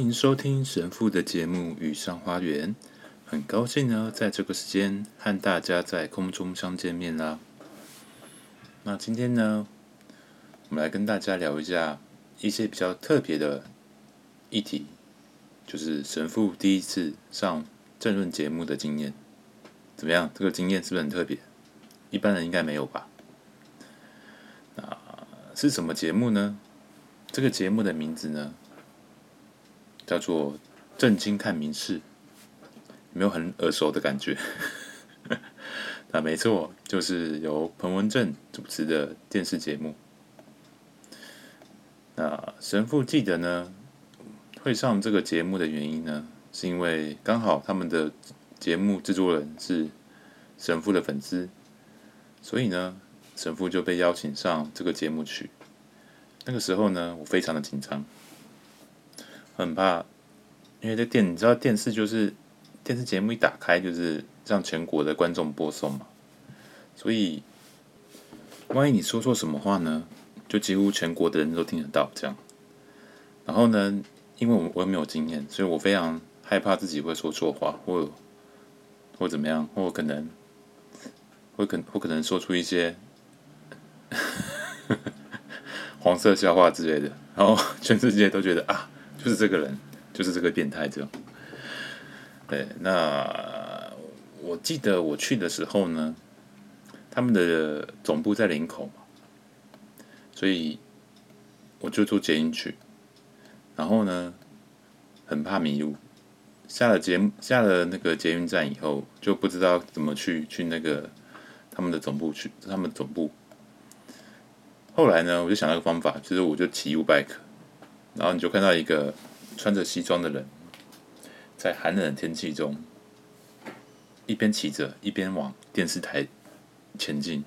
欢迎收听神父的节目《雨上花园》，很高兴呢，在这个时间和大家在空中相见面啦。那今天呢，我们来跟大家聊一下一些比较特别的议题，就是神父第一次上政论节目的经验，怎么样？这个经验是不是很特别？一般人应该没有吧？那是什么节目呢？这个节目的名字呢？叫做“正经看民视”，有没有很耳熟的感觉？那没错，就是由彭文正主持的电视节目。那神父记得呢，会上这个节目的原因呢，是因为刚好他们的节目制作人是神父的粉丝，所以呢，神父就被邀请上这个节目去。那个时候呢，我非常的紧张。很怕，因为这电你知道电视就是电视节目一打开就是让全国的观众播送嘛，所以万一你说错什么话呢，就几乎全国的人都听得到这样。然后呢，因为我我也没有经验，所以我非常害怕自己会说错话，或或怎么样，或可能会可会可能说出一些 黄色笑话之类的，然后全世界都觉得啊。就是这个人，就是这个变态，这样。对，那我记得我去的时候呢，他们的总部在林口嘛，所以我就坐捷运去。然后呢，很怕迷路，下了捷下了那个捷运站以后，就不知道怎么去去那个他们的总部去，他们总部。后来呢，我就想了个方法，就是我就骑 U-bike。然后你就看到一个穿着西装的人，在寒冷的天气中，一边骑着一边往电视台前进。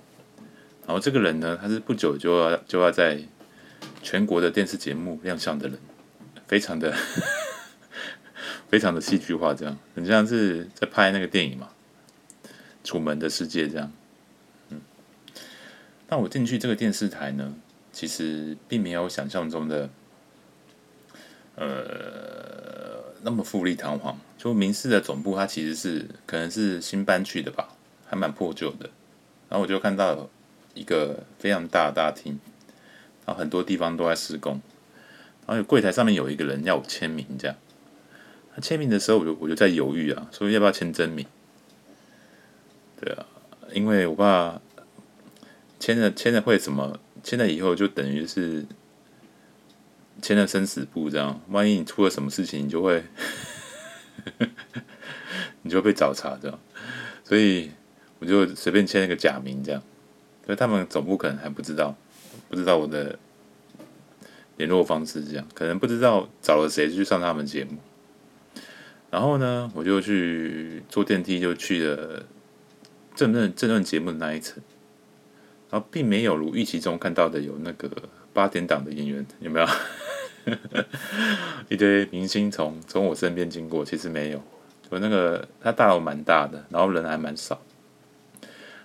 然后这个人呢，他是不久就要就要在全国的电视节目亮相的人，非常的 非常的戏剧化，这样很像是在拍那个电影嘛，《楚门的世界》这样。嗯，那我进去这个电视台呢，其实并没有想象中的。呃，那么富丽堂皇，就民视的总部，它其实是可能是新搬去的吧，还蛮破旧的。然后我就看到一个非常大的大厅，然后很多地方都在施工，然后有柜台上面有一个人要我签名，这样。他签名的时候，我就我就在犹豫啊，说要不要签真名？对啊，因为我怕签了签了会什么，签了以后就等于是。签了生死簿，这样，万一你出了什么事情，你就会，你就被找茬，这样，所以我就随便签了个假名，这样，所以他们总部可能还不知道，不知道我的联络方式，这样，可能不知道找了谁去上他们节目。然后呢，我就去坐电梯，就去了正论正论节目的那一层，然后并没有如预期中看到的有那个八点档的演员，有没有？一堆明星从从我身边经过，其实没有。就那个他大楼蛮大的，然后人还蛮少。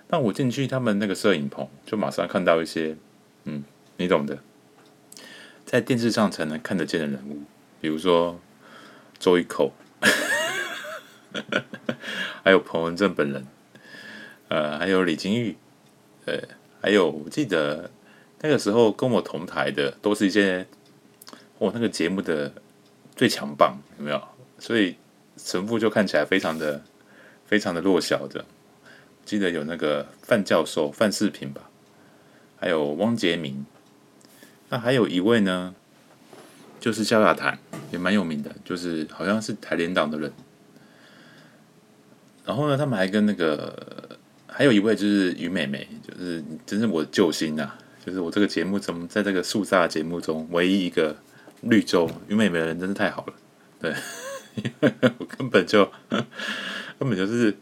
但我进去他们那个摄影棚，就马上看到一些，嗯，你懂的，在电视上才能看得见的人物，比如说周一蔻，还有彭文正本人，呃，还有李金玉，呃，还有我记得那个时候跟我同台的，都是一些。我那个节目的最强棒有没有？所以神父就看起来非常的、非常的弱小的。记得有那个范教授、范世平吧，还有汪杰明。那还有一位呢，就是萧亚坦，也蛮有名的，就是好像是台联党的人。然后呢，他们还跟那个还有一位就是于美美，就是真是我的救星呐、啊，就是我这个节目中，在这个肃杀节目中唯一一个。绿洲于美美的人真是太好了，对，因 为我根本就根本就是，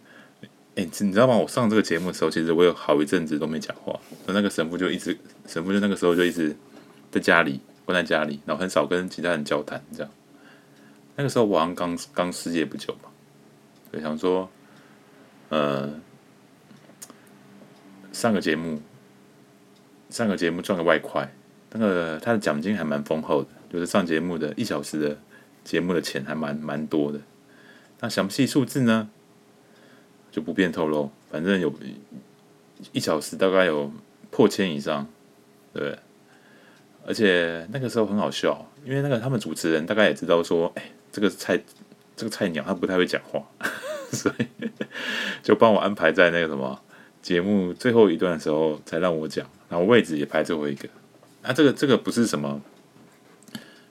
哎、你知道吗？我上这个节目的时候，其实我有好一阵子都没讲话，那个神父就一直，神父就那个时候就一直在家里关在家里，然后很少跟其他人交谈，这样。那个时候我好像刚刚失业不久嘛，所以想说，呃，上个节目，上个节目赚个外快，那个他的奖金还蛮丰厚的。就是上节目的一小时的节目的钱还蛮蛮多的。那详细数字呢，就不便透露。反正有一小时大概有破千以上，对。而且那个时候很好笑，因为那个他们主持人大概也知道说，哎，这个菜这个菜鸟他不太会讲话，所以就帮我安排在那个什么节目最后一段的时候才让我讲，然后位置也排最后一个。啊，这个这个不是什么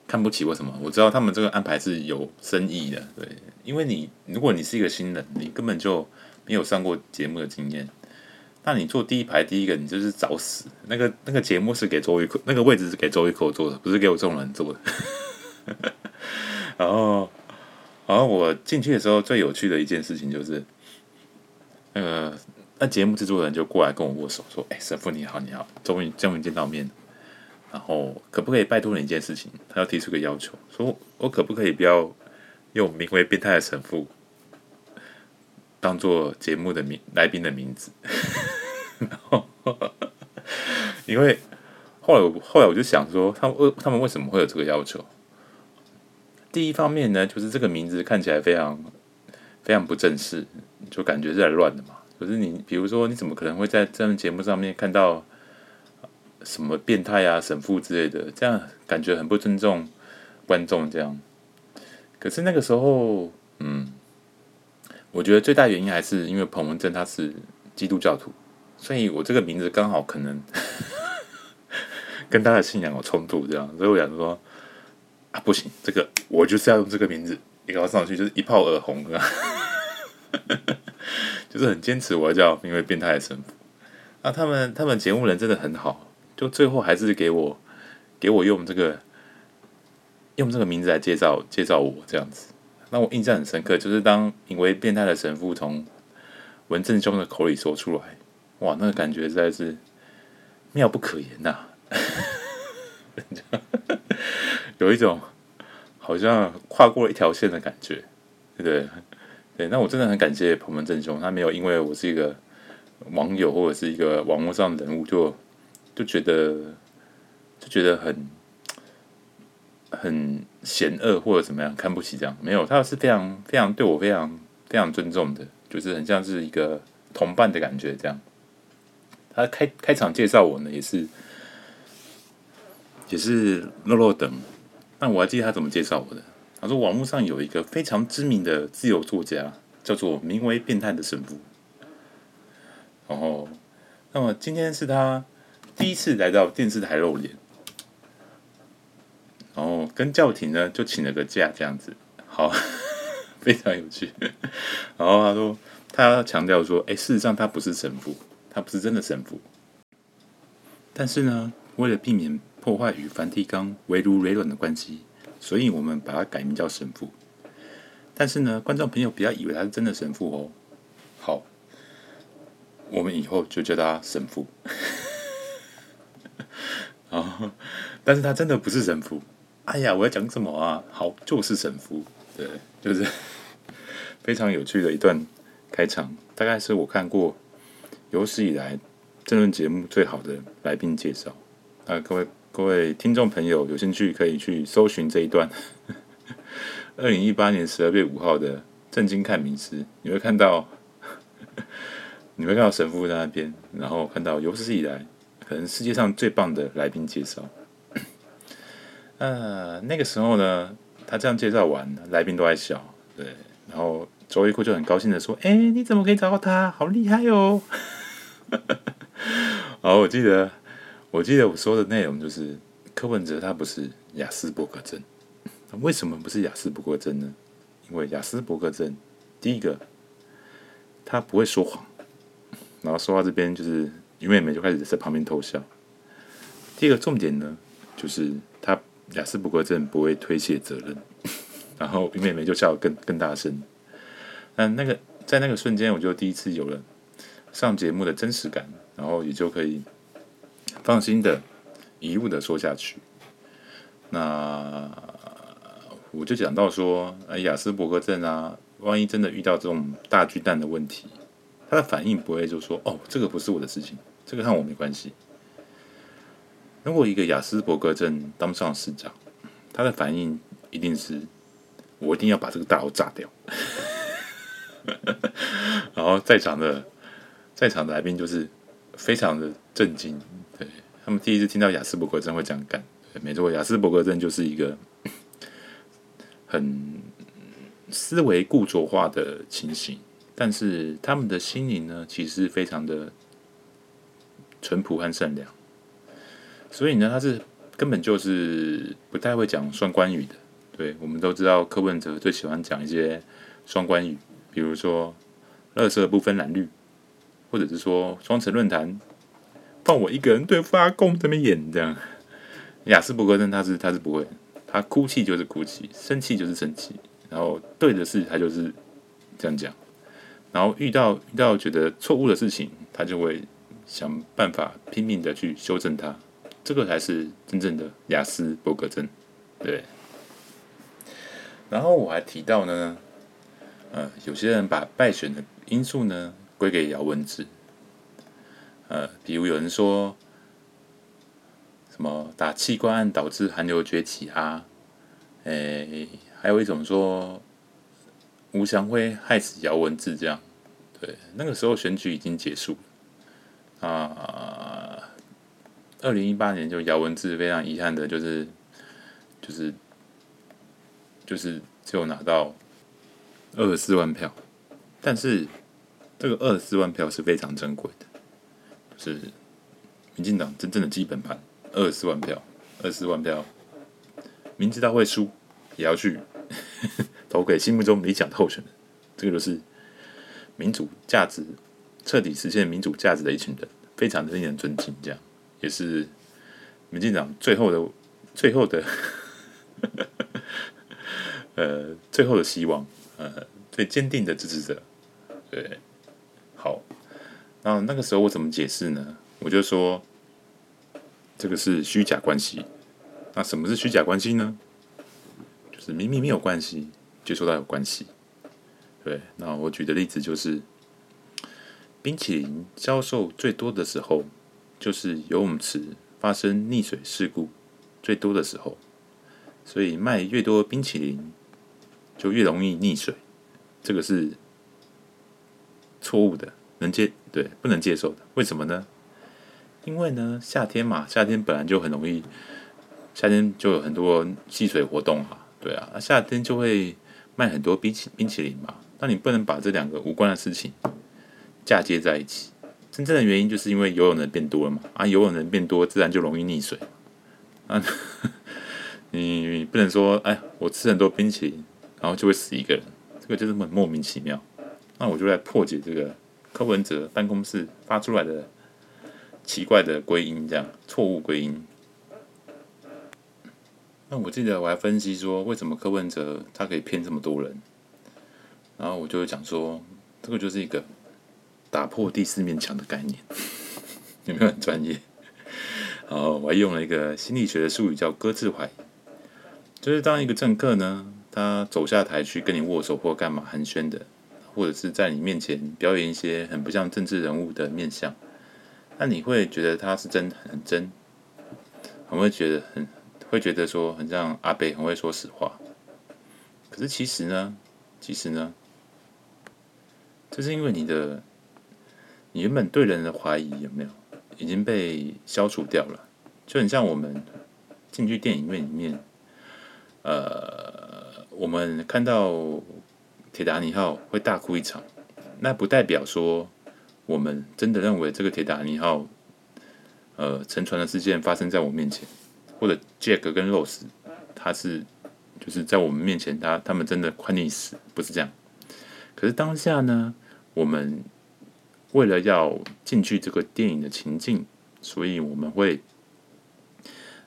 看不起我什么，我知道他们这个安排是有深意的，对，因为你如果你是一个新人，你根本就没有上过节目的经验。那你坐第一排第一个，你就是找死。那个那个节目是给周玉蔻，那个位置是给周玉蔻坐的，不是给我这种人坐的。然后，然后我进去的时候，最有趣的一件事情就是，那节目制作人就过来跟我握手，说：“哎，神父你好，你好，终于终于见到面。然后可不可以拜托你一件事情？他要提出个要求，说我可不可以不要用名为变态的神父当做节目的名来宾的名字？” 然后，因为后来我后来我就想说，他们为他们为什么会有这个要求？第一方面呢，就是这个名字看起来非常非常不正式，就感觉是来乱的嘛。可是你比如说，你怎么可能会在这样节目上面看到什么变态啊、神父之类的？这样感觉很不尊重观众。这样，可是那个时候，嗯，我觉得最大原因还是因为彭文正他是基督教徒。所以我这个名字刚好可能 跟他的信仰有冲突，这样，所以我想说啊，不行，这个我就是要用这个名字，一搞上去就是一炮而红，就是很坚持我要叫名为变态的神父。那他们他们节目人真的很好，就最后还是给我给我用这个用这个名字来介绍介绍我这样子。那我印象很深刻，就是当名为变态的神父从文正兄的口里说出来。哇，那个感觉实在是妙不可言呐、有一种好像跨过了一条线的感觉，对不对？对，那我真的很感谢彭文正兄，他没有因为我是一个网友或者是一个网络上的人物，就就觉得就觉得很很险恶或者怎么样看不起这样，没有，他是非常非常对我非常非常尊重的，就是很像是一个同伴的感觉这样。他开开场介绍我呢，也是也是落落长，但我还记得他怎么介绍我的。他说网络上有一个非常知名的自由作家，叫做名为变态的神父。然后，那么今天是他第一次来到电视台露脸，然后跟教廷呢就请了个假，这样子，好，非常有趣。然后他说，他强调说，哎，事实上他不是神父。他不是真的神父，但是呢，为了避免破坏与梵蒂冈微如微软的关系，所以我们把它改名叫神父。但是呢，观众朋友不要以为他是真的神父哦。好，我们以后就叫他神父。啊，但是他真的不是神父。哎呀，我要讲什么啊？好，就是神父。对，就是 非常有趣的一段开场，大概是我看过。有史以来，政论节目最好的来宾介绍。啊，各位各位听众朋友，有兴趣可以去搜寻这一段。二零一八年十二月五号的《正经看名师》，你会看到，你会看到神父在那边，然后看到有史以来可能世界上最棒的来宾介绍。呃，那个时候呢，他这样介绍完，来宾都在笑，对，然后周玉蔻就很高兴的说：“哎，你怎么可以找到他？好厉害哦！” 好，我记得，我记得我说的内容就是柯文哲他不是雅斯伯格症，为什么不是雅斯伯格症呢？因为雅斯伯格症，第一个他不会说谎，然后说到这边就是于妹妹就开始在旁边偷笑。第二个重点呢，就是他雅斯伯格症不会推卸责任，然后于妹妹就笑得更更大声。但那个在那个瞬间，我就第一次有了。上节目的真实感，然后也就可以放心的一路的说下去。那我就讲到说，哎，雅斯伯格症啊，万一真的遇到这种大巨蛋的问题，他的反应不会就说，哦，这个不是我的事情，这个和我没关系。如果一个雅斯伯格症当上市长，他的反应一定是，我一定要把这个大楼炸掉。然后在场的在场的来宾就是非常的震惊，对，他们第一次听到雅斯伯格症会这样干。没错，雅斯伯格症就是一个很思维固着化的情形，但是他们的心灵呢，其实非常的淳朴和善良，所以呢，他是根本就是不太会讲双关语的。对，我们都知道柯文哲最喜欢讲一些双关语，比如说“乐色不分蓝绿”，或者是说“双城论坛”，放我一个人对付阿共这么演这样。雅斯伯格症他是他是不会，他哭泣就是哭泣，生气就是生气，然后对的事他就是这样讲，然后遇到遇到觉得错误的事情，他就会想办法拼命的去修正它，这个才是真正的雅斯伯格症，对。然后我还提到呢，呃，有些人把败选的因素呢归给姚文智，呃，比如有人说。什么打器官案导致韩流崛起啊？诶、还有一种说吴祥辉害死姚文智这样。对，那个时候选举已经结束啊。二零一八年就姚文智非常遗憾的就是就是就是只有拿到二十四万票，但是这个二十四万票是非常珍贵的，是民进党真正的基本盘。二十四万票，二十四万票，明知道会输，也要去 投给心目中理想候选人。这个就是民主价值彻底实现民主价值的一群人，非常的令人尊敬。这样也是民进党最后的最后的 呃最后的希望，呃最坚定的支持者。对，好，那那个时候我怎么解释呢？我就说。这个是虚假关系，那什么是虚假关系呢？就是明明没有关系，就说它有关系。对，那我举的例子就是，冰淇淋销售最多的时候，就是游泳池发生溺水事故最多的时候，所以卖越多冰淇淋，就越容易溺水。这个是错误的，能接，对，不能接受的。为什么呢？因为呢，夏天嘛，夏天本来就很容易，夏天就有很多戏水活动啊，对啊，夏天就会卖很多冰淇冰淇淋嘛。那你不能把这两个无关的事情嫁接在一起。真正的原因就是因为游泳人变多了嘛，啊，游泳人变多，自然就容易溺水。啊，你不能说，哎，我吃很多冰淇淋，然后就会死一个人，这个就是很莫名其妙。那我就来破解这个柯文哲办公室发出来的。奇怪的归因，这样错误归因。那我记得我还分析说，为什么柯文哲他可以骗这么多人？然后我就讲说，这个就是一个打破第四面墙的概念，有没有很专业？然后我还用了一个心理学的术语叫“哥自怀疑”，就是当一个政客呢，他走下台去跟你握手或干嘛寒暄的，或者是在你面前表演一些很不像政治人物的面相。那你会觉得他是真很真，很会觉得很会觉得说很像阿北很会说实话，可是其实呢，其实呢，这是因为你的你原本对人的怀疑有没有？已经被消除掉了，就很像我们进去电影院里面，呃，我们看到铁达尼号会大哭一场，那不代表说。我们真的认为这个铁达尼号，呃，沉船的事件发生在我面前，或者 Jack 跟 Rose，他是就是在我们面前，他他们真的快溺死，不是这样。可是当下呢，我们为了要进去这个电影的情境，所以我们会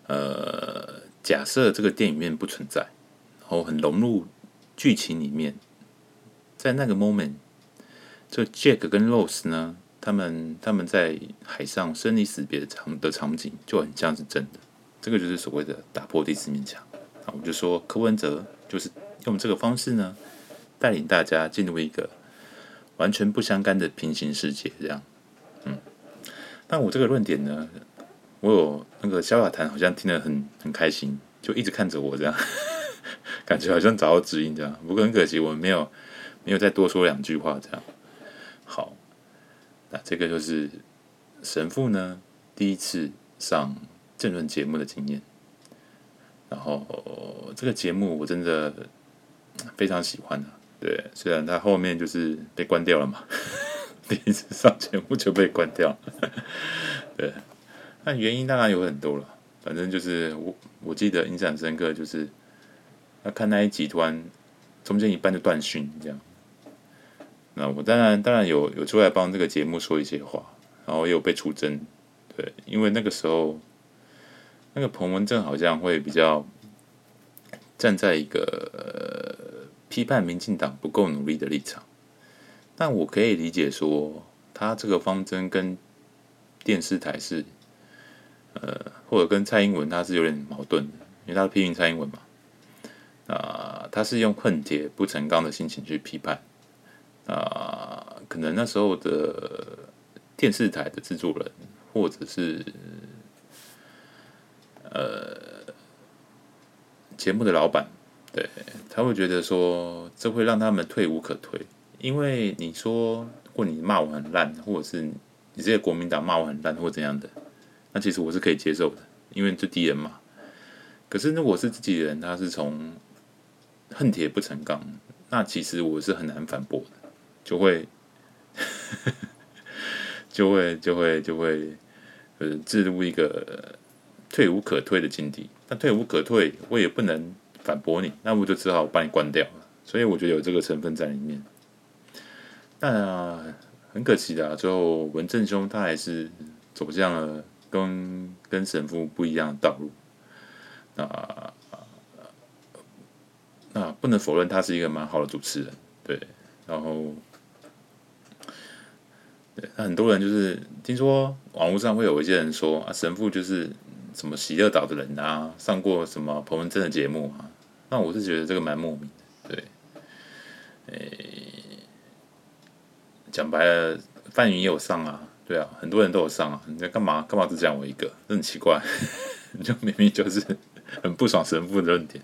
呃假设这个电影院不存在，然后很融入剧情里面，在那个 moment。这 Jack 跟 Rose 呢，他们他们在海上生离死别的场的场景就很像是真的，这个就是所谓的打破第四面墙。啊，我就说柯文哲就是用这个方式呢，带领大家进入一个完全不相干的平行世界，这样。嗯，但我这个论点呢，我有那个萧亚谈好像听得很很开心，就一直看着我这样，感觉好像找到指引这样。不过很可惜，我们没有没有再多说两句话这样。好，那这个就是神父呢第一次上政论节目的经验。然后这个节目我真的非常喜欢啊。对，虽然他后面就是被关掉了嘛，第一次上节目就被关掉了。对，那原因当然有很多了，反正就是我我记得印象深刻，就是他看那一集突然中间一半就断讯这样。那我当然当然有有出来帮这个节目说一些话，然后也有被出征。对，因为那个时候那个彭文正好像会比较站在一个呃。批判民进党不够努力的立场，但我可以理解说，他这个方针跟电视台是，呃，或者跟蔡英文他是有点矛盾的，因为他批评蔡英文嘛，啊、他是用恨铁不成钢的心情去批判，啊、可能那时候的电视台的制作人或者是呃节目的老板。对，他会觉得说，这会让他们退无可退，因为你说，如果你骂我很烂，或者是你这些国民党骂我很烂，或怎样的，那其实我是可以接受的，因为这敌人嘛。可是如果是自己人，他是从恨铁不成钢，那其实我是很难反驳的，就会，就会，就会，就会，呃，置入一个退无可退的境地。但退无可退，我也不能。反驳你，那我就只好把你关掉了。所以我觉得有这个成分在里面。那很可惜的，最后文正兄他还是走向了跟跟神父不一样的道路。那那不能否认他是一个蛮好的主持人，对。然后，那很多人就是听说网络上会有一些人说啊，神父就是什么喜乐岛的人啊，上过什么彭文正的节目啊。那我是觉得这个蛮莫名的，对，诶，讲白了，范云也有上啊，对啊，很多人都有上啊，你在干嘛？干嘛只讲我一个？这很奇怪，你 就明明就是很不爽神父的论点，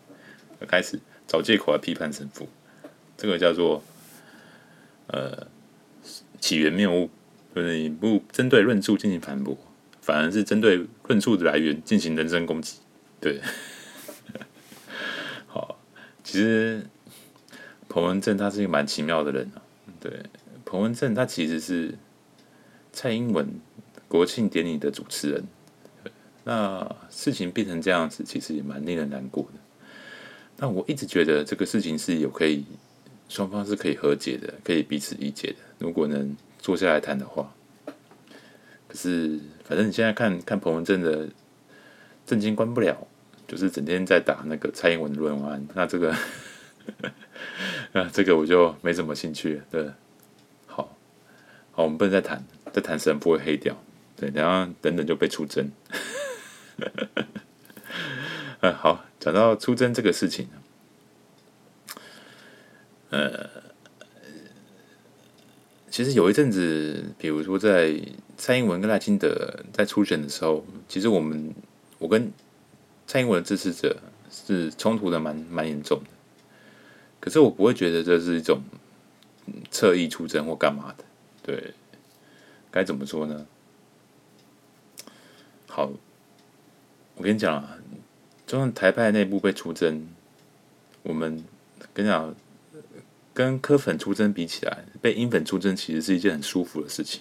开始找借口来批判神父，这个叫做呃起源谬误，就是你不针对论述进行反驳，反而是针对论述的来源进行人身攻击，对。好其实彭文正他是一个蛮奇妙的人啊，对，彭文正他其实是蔡英文国庆典礼的主持人，那事情变成这样子，其实也蛮令人难过的。但我一直觉得这个事情是有可以双方是可以和解的，可以彼此理解的。如果能坐下来谈的话，可是反正你现在看看彭文正的政经关不了。就是整天在打那个蔡英文的论文，那这个，那这个我就没什么兴趣。对，好，好，我们不能再谈，再谈神不会黑掉。对，然后等等就被出征。嗯，好，讲到出征这个事情，呃，其实有一阵子，比如说在蔡英文跟赖清德在初选的时候，其实我们我跟。蔡英文支持者是冲突的蛮蛮严重的，可是我不会觉得这是一种侧翼出征或干嘛的，对，该怎么说呢？好，我跟你讲啊，就算台派内部被出征，我们跟你讲，跟柯粉出征比起来，被英粉出征其实是一件很舒服的事情。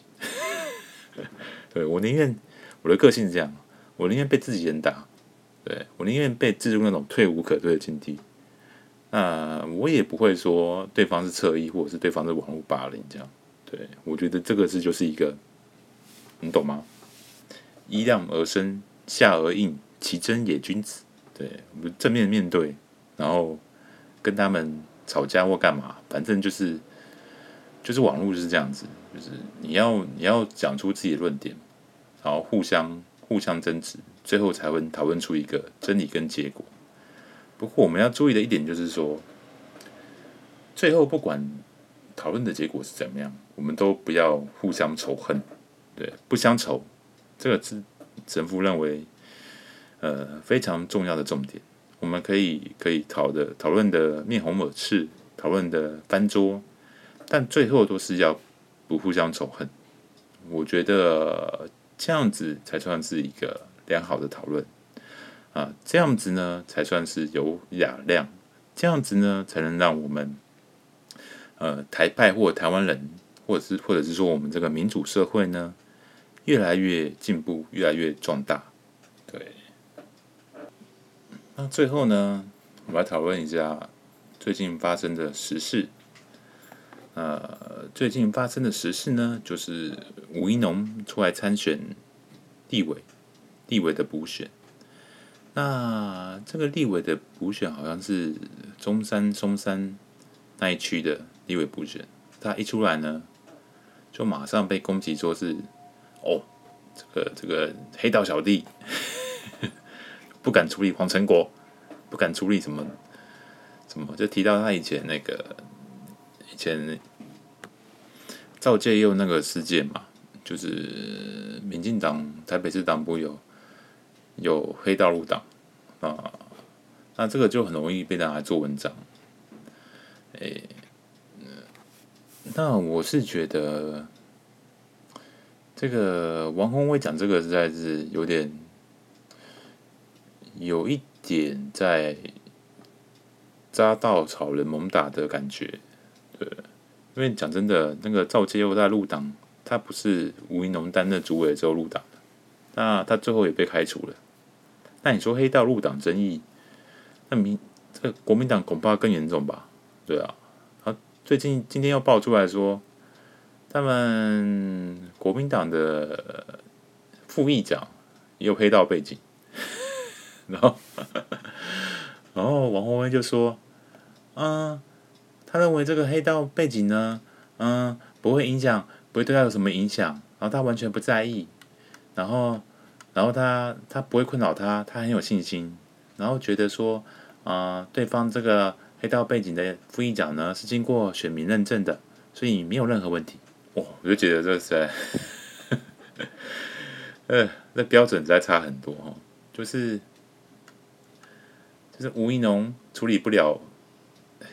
对，我宁愿我的个性是这样，我宁愿被自己人打。对，我宁愿被置入那种退无可退的境地，那我也不会说对方是侧翼，或者是对方是网络霸凌这样。对，我觉得这个是就是一个，你懂吗？揖让而生，下而应，其真也君子。对，我们正面面对，然后跟他们吵架或干嘛，反正就是就是网络就是这样子，就是你要你要讲出自己的论点，然后互相互相争执。最后才会讨论出一个真理跟结果。不过我们要注意的一点就是说，最后不管讨论的结果是怎么样，我们都不要互相仇恨，对，不相仇，这个是神父认为呃非常重要的重点。我们可以可以讨的讨论的面红耳赤，讨论的翻桌，但最后都是要不互相仇恨。我觉得这样子才算是一个良好的讨论啊，这样子呢才算是有雅量，这样子呢才能让我们呃台派或台湾人，或者是或者是说我们这个民主社会呢越来越进步，越来越壮大。那最后呢，我们来讨论一下最近发生的时事。呃，最近发生的时事呢，就是吴一农出来参选地委，地委的补选。那这个立委的补选好像是中山、松山那一区的立委补选。他一出来呢，就马上被攻击说是哦，这个这个黑道小弟，不敢处理黄成国，不敢处理什么什么，就提到他以前那个。以前赵介佑那个事件嘛，就是民进党台北市党部有有黑道入党啊，那这个就很容易被拿来做文章。诶、那我是觉得这个王鸿薇讲这个实在是有点有一点在扎稻草人猛打的感觉。对，因为讲真的，那个赵介佑在入党，他不是吴怡农担任主委之后入党的，那他最后也被开除了。那你说黑道入党争议，那民这国民党恐怕更严重吧？对啊，啊，最近今天又爆出来说，他们国民党的副议长也有黑道背景，然后然后王鸿薇就说，嗯。他认为这个黑道背景呢，嗯，不会影响，不会对他有什么影响，然后他完全不在意，然后，然后他他不会困扰他，他很有信心，然后觉得说，啊、对方这个黑道背景的副议长呢是经过选民认证的，所以没有任何问题。哇，我就觉得这个实在，呃，那标准实在差很多哦，就是就是吴怡农处理不了。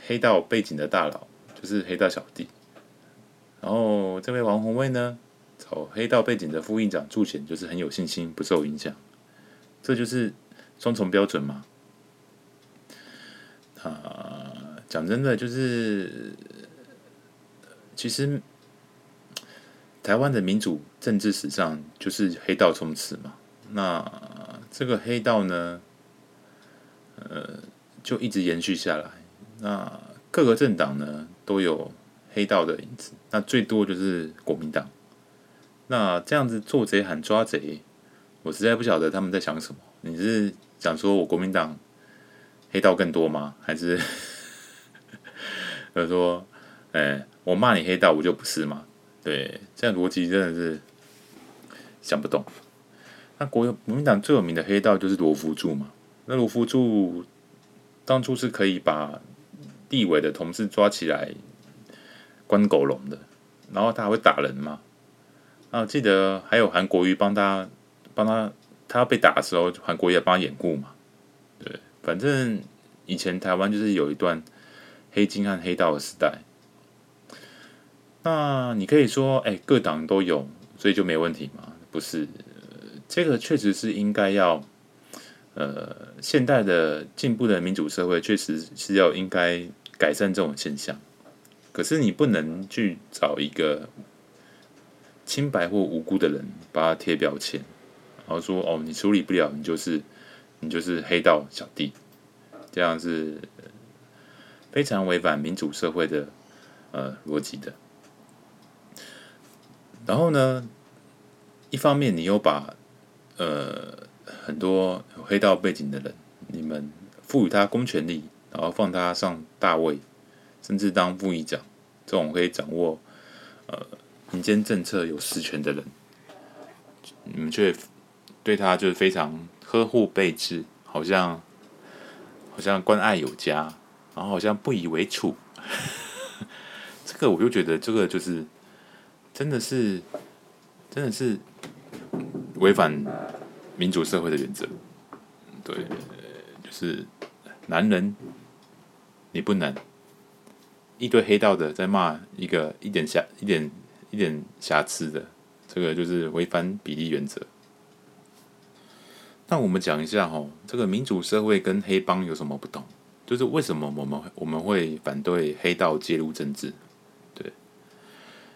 黑道背景的大佬就是黑道小弟，然后这位王宏卫呢，找黑道背景的副议长助选，就是很有信心，不受影响，这就是双重标准嘛。啊，讲真的，就是其实台湾的民主政治史上就是黑道充斥嘛。那这个黑道呢，呃，就一直延续下来。那各个政党呢都有黑道的影子，那最多就是国民党。那这样子做贼喊抓贼，我实在不晓得他们在想什么。你是想说我国民党黑道更多吗？还是 就说，哎、我骂你黑道，我就不是吗？对，这样逻辑真的是想不懂。那国国民党最有名的黑道就是罗福柱嘛。那卢福柱当初是可以把地委的同事抓起来关狗笼的，然后他还会打人嘛？啊，记得还有韩国瑜帮他帮他，他被打的时候，韩国瑜帮他掩护嘛？对，反正以前台湾就是有一段黑金和黑道的时代。那你可以说，哎，各党都有，所以就没问题吗？不是，这个确实是应该要，呃，现代的进步的民主社会确实是要应该。改善这种现象，可是你不能去找一个清白或无辜的人，把他贴标签，然后说哦，你处理不了，你就是你就是黑道小弟，这样是非常违反民主社会的呃逻辑的。然后呢，一方面你又把呃很多有黑道背景的人，你们赋予他公权力。然后放他上大位，甚至当副议长，这种可以掌握呃民间政策有实权的人，你们却对他就是非常呵护备至，好像好像关爱有加，然后好像不以为耻。这个我就觉得这个就是真的是真的是违反民主社会的原则，对，就是。男人你不能，一堆黑道的在骂一个一点瑕一点一点瑕疵的，这个就是违反比例原则。那我们讲一下哈，这个民主社会跟黑帮有什么不同？就是为什么我们我们会反对黑道介入政治？对，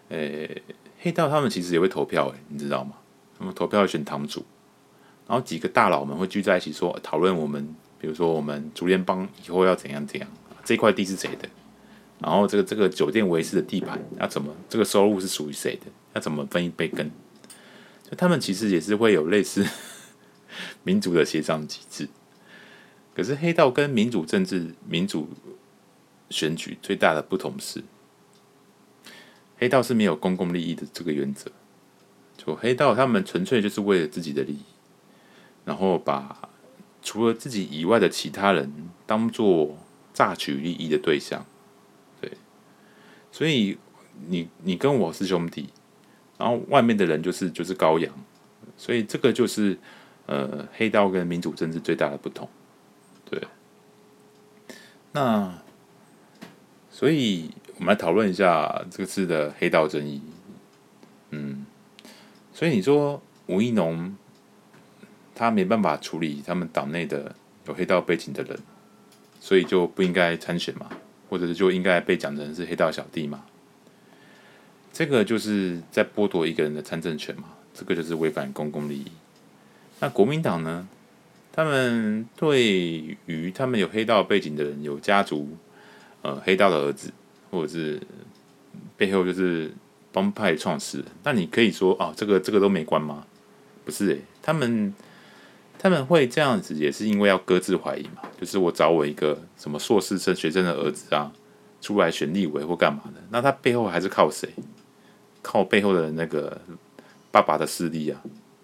诶，黑道他们其实也会投票，诶，你知道吗？他们投票选堂主，然后几个大佬们会聚在一起说讨论我们，比如说我们竹联帮以后要怎样怎样，这块地是谁的？然后这个这个酒店维持的地盘要怎么？这个收入是属于谁的？要怎么分一杯羹？就他们其实也是会有类似。民主的协商机制，可是黑道跟民主政治、民主选举最大的不同是，黑道是没有公共利益的这个原则。就黑道他们纯粹就是为了自己的利益，然后把除了自己以外的其他人当做榨取利益的对象。对，所以你你跟我是兄弟，然后外面的人就是就是羔羊，所以这个就是。呃，黑道跟民主政治最大的不同，对。那所以，我们来讨论一下这次的黑道争议。嗯，所以你说吴怡农他没办法处理他们党内的有黑道背景的人，所以就不应该参选嘛，或者是就应该被讲成是黑道小弟嘛？这个就是在剥夺一个人的参政权嘛？这个就是违反公共利益。那国民党呢？他们对于他们有黑道背景的人，有家族，呃，黑道的儿子，或者是背后就是帮派创始人，那你可以说哦，这个这个都没关吗？不是诶，他们他们会这样子，也是因为要搁置怀疑嘛。就是我找我一个什么硕士生学生的儿子啊，出来选立委或干嘛的，那他背后还是靠谁？靠背后的那个爸爸的势力啊，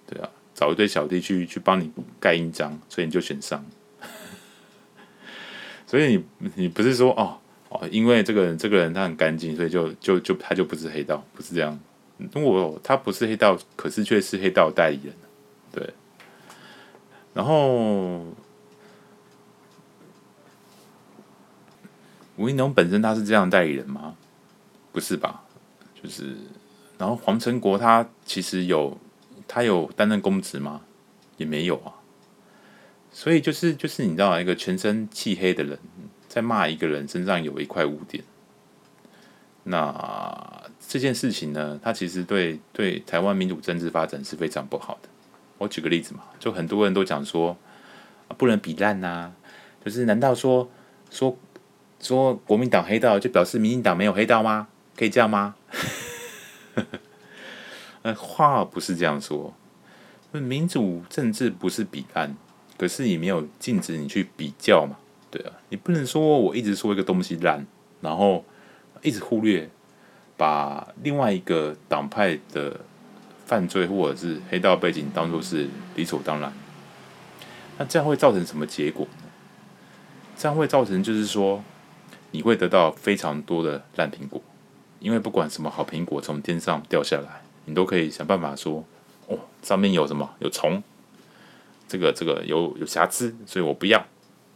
对啊。找一堆小弟去去帮你盖印章，所以你就选上。所以你你不是说哦哦，因为这个人这个人他很干净，所以就就就他就不是黑道，不是这样。如果他不是黑道，可是却是黑道代理人，对。然后吴怡农本身他是这样代理人吗？不是吧？就是，然后黄成国他其实有。他有担任公职吗？也没有啊。所以就是就是你知道，一个全身漆黑的人在骂一个人身上有一块污点。那这件事情呢，它其实对对台湾民主政治发展是非常不好的。我举个例子嘛，就很多人都讲说不能比烂呐，就是难道说说说国民党黑道就表示民进党没有黑道吗？可以这样吗？那 话不是这样说，民主政治不是比烂，可是你没有禁止你去比较嘛？对啊，你不能说我一直说一个东西烂，然后一直忽略把另外一个党派的犯罪或者是黑道背景当做是理所当然。那这样会造成什么结果呢？这样会造成就是说，你会得到非常多的烂苹果，因为不管什么好苹果从天上掉下来。你都可以想办法说，哦，上面有什么？有虫，这个这个有有瑕疵，所以我不要。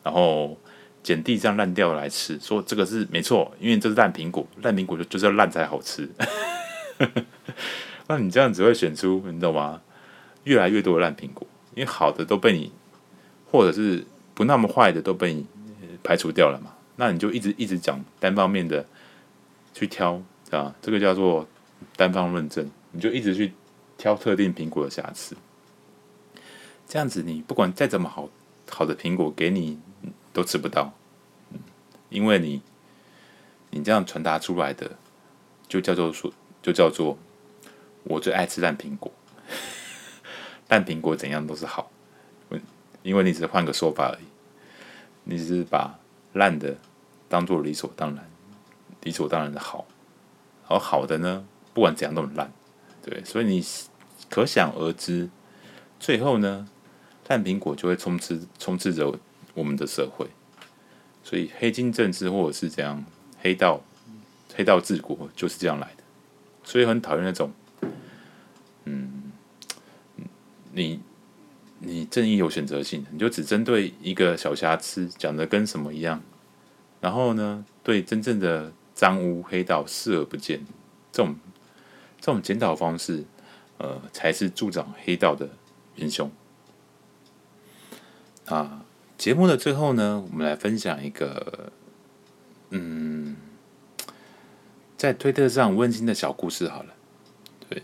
然后捡地上烂掉来吃，说这个是没错，因为这是烂苹果，烂苹果就就是要烂才好吃。那你这样只会选出，你懂吗？越来越多的烂苹果，因为好的都被你，或者是不那么坏的都被你排除掉了嘛。那你就一直一直讲单方面的去挑啊，这个叫做单方论证。你就一直去挑特定苹果的瑕疵，这样子你不管再怎么好好的苹果给你都吃不到，因为你你这样传达出来的就叫做说就叫做我最爱吃烂苹果，烂苹果怎样都是好，因为你只是换个说法而已，你只是把烂的当做理所当然，理所当然的好，而好的呢，不管怎样都很烂。对，所以你可想而知，最后呢，烂苹果就会充斥充斥着我们的社会，所以黑金政治或者是怎样黑道黑道治国就是这样来的，所以很讨厌那种，嗯，你你正义有选择性，你就只针对一个小瑕疵讲的跟什么一样，然后呢，对真正的脏污黑道视而不见，这种这种检讨方式，呃，才是助长黑道的元凶。啊，节目的最后呢，我们来分享一个，嗯，在推特上温馨的小故事好了。对，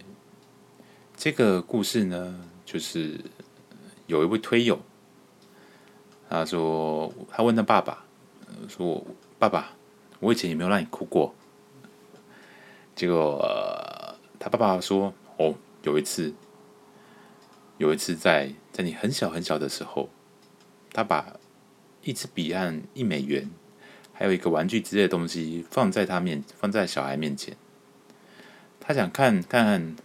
这个故事呢，就是。有一位推友，他说：“他问他爸爸，说爸爸，我以前有没有让你哭过？”结果、他爸爸说：“哦，有一次，有一次在在你很小很小的时候，他把一支笔和一美元，还有一个玩具之类的东西放在他面，放在小孩面前，他想看看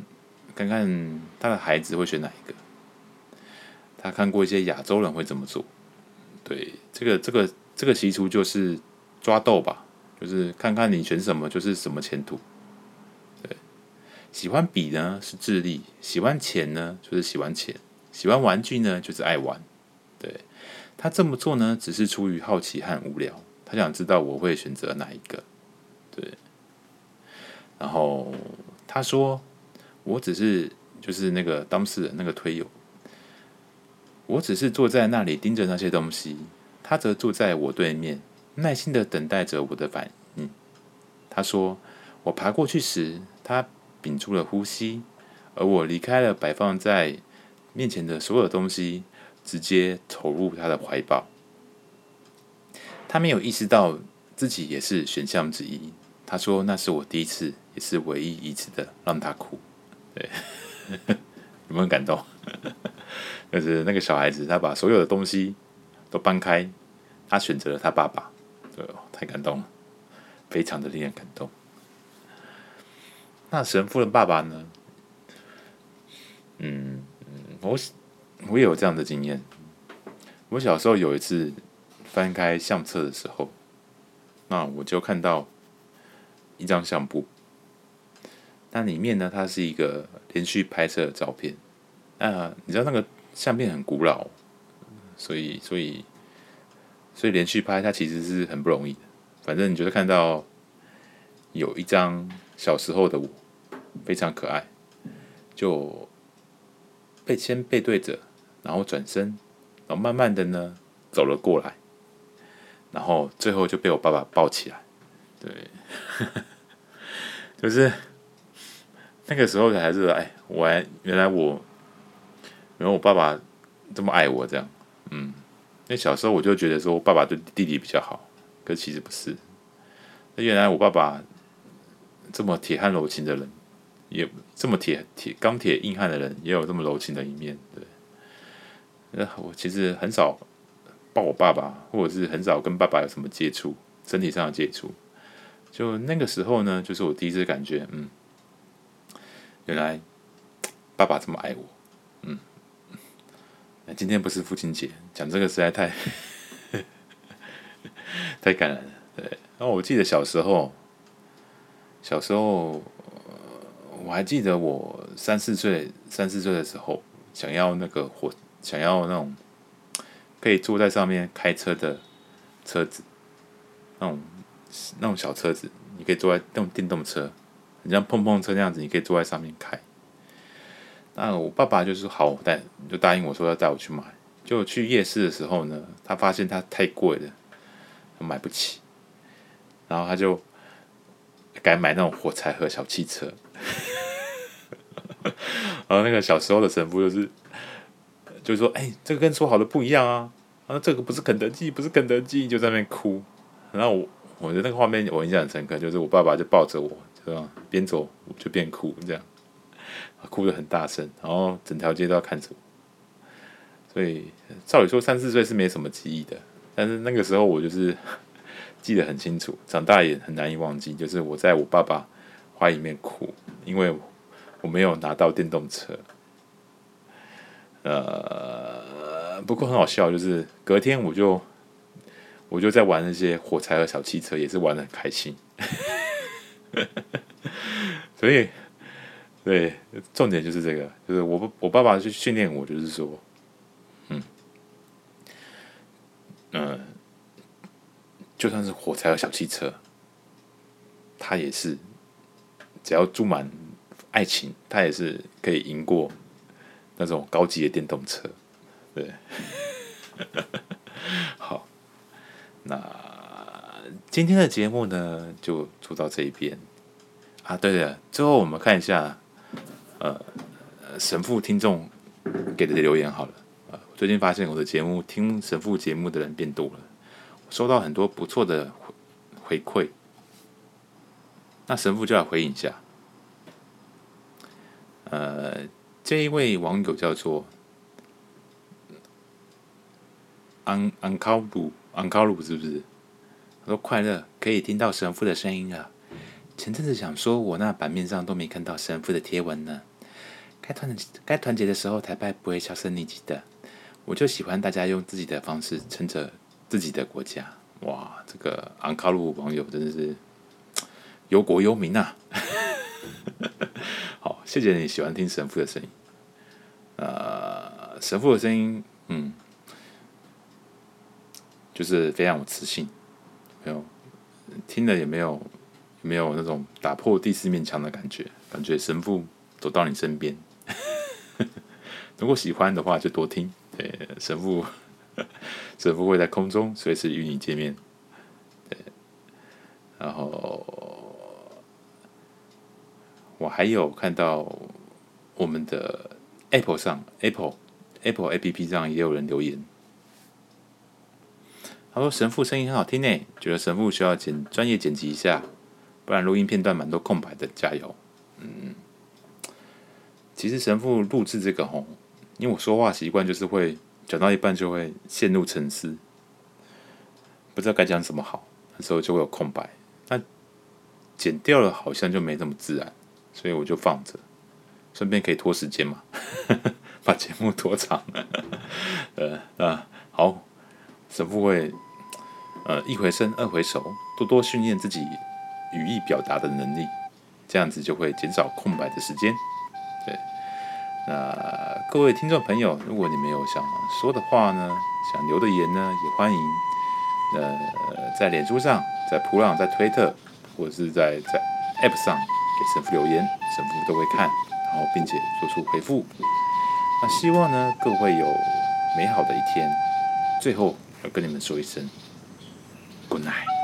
看看他的孩子会选哪一个。”他看过一些亚洲人会怎么做，对，这个这个这个习俗就是抓斗吧，就是看看你选什么就是什么前途。对，喜欢笔呢是智力，喜欢钱呢就是喜欢钱，喜欢玩具呢就是爱玩。对，他这么做呢，只是出于好奇和无聊，他想知道我会选择哪一个。对，然后他说，我只是就是那个当事人那个推友。我只是坐在那里盯着那些东西，他则坐在我对面，耐心的等待着我的反应。他说：“我爬过去时，他屏住了呼吸；而我离开了摆放在面前的所有东西，直接投入他的怀抱。他没有意识到自己也是选项之一。他说：‘那是我第一次，也是唯一一次的让他哭。’对，有没有感动？” 就是那个小孩子，他把所有的东西都搬开，他选择了他爸爸，对，太感动了，非常的令人感动。那神父的爸爸呢？嗯，我我也有这样的经验。我小时候有一次翻开相册的时候，那我就看到一张相簿，那里面呢，它是一个连续拍摄的照片。啊，你知道那个相片很古老，所以所以所以连续拍它其实是很不容易的。反正你就是看到有一张小时候的我，非常可爱，就背先背对着，然后转身，然后慢慢的呢走了过来，然后最后就被我爸爸抱起来。对，就是那个时候还是哎，我还原来我。原来我爸爸这么爱我，这样，嗯，那小时候我就觉得说，我爸爸对弟弟比较好，可其实不是。那原来我爸爸这么铁汉柔情的人，也这么铁铁钢铁硬汉的人，也有这么柔情的一面，对。那我其实很少抱我爸爸，或者是很少跟爸爸有什么接触，身体上的接触。就那个时候呢，就是我第一次感觉，嗯，原来爸爸这么爱我，嗯。今天不是父亲节，讲这个实在太太感人了。对，然后我记得小时候，小时候我还记得我三四岁、三四岁的时候，想要那个火，想要那种可以坐在上面开车的车子，那种那种小车子，你可以坐在那种电动车，很像碰碰车那样子，你可以坐在上面开。那我爸爸就是好带，就答应我说要带我去买。就去夜市的时候呢，他发现它太贵了，买不起，然后他就改买那种火柴盒小汽车。然后那个小时候的神父就是，就说：“哎、这个跟说好的不一样啊！啊，这个不是肯德基，不是肯德基，就在那边哭。”然后我，我觉得那个画面我印象很深刻，就是我爸爸就抱着我，就这样边走就边哭，这样。哭得很大声，然后整条街都要看着我。所以照理说三四岁是没什么记忆的，但是那个时候我就是 记得很清楚，长大也很难以忘记。就是我在我爸爸怀里面哭，因为我没有拿到电动车。呃，不过很好笑，就是隔天我就我就在玩那些火柴和小汽车，也是玩得很开心。所以。对，重点就是这个，就是我我爸爸去训练我，就是说，嗯，嗯、就算是火柴和小汽车，他也是只要注满爱情，他也是可以赢过那种高级的电动车。对，好，今天的节目呢，就做到这一边啊。对了，最后我们看一下，呃，神父听众给的留言好了。最近发现我的节目听神父节目的人变多了，收到很多不错的回馈。那神父就来回应一下。呃，这一位网友叫做安安卡鲁安卡鲁是不是？都快乐可以听到神父的声音了。前阵子想说我那版面上都没看到神父的贴文呢。该团该团结的时候，台派不会销声匿迹的。我就喜欢大家用自己的方式撑着自己的国家。哇，这个安卡鲁网友真的是忧国忧民啊！好，谢谢你喜欢听神父的声音。呃，神父的声音，嗯，就是非常有磁性，没有听了也没有没有那种打破第四面墙的感觉，感觉神父走到你身边。如果喜欢的话，就多听。对，神父，神父会在空中随时与你见面。对，然后我还有看到我们的 Apple 上，Apple Apple APP 上也有人留言，他说神父声音很好听呢，觉得神父需要剪专业剪辑一下，不然录音片段蛮多空白的，加油。嗯，其实神父录制这个吼。因为我说话习惯就是会讲到一半就会陷入沉思，不知道该讲什么好，那时候就会有空白。那剪掉了好像就没那么自然，所以我就放着，顺便可以拖时间嘛，把节目拖长。呃啊，好，神父会呃一回生二回熟，多多训练自己语义表达的能力，这样子就会减少空白的时间。对。那各位听众朋友，如果你们有想说的话呢，想留的言呢，也欢迎呃在脸书上、在普浪、在推特，或者是在在 App 上给神父留言，神父都会看，然后并且做出回复。那希望呢各位有美好的一天。最后要跟你们说一声 Good night。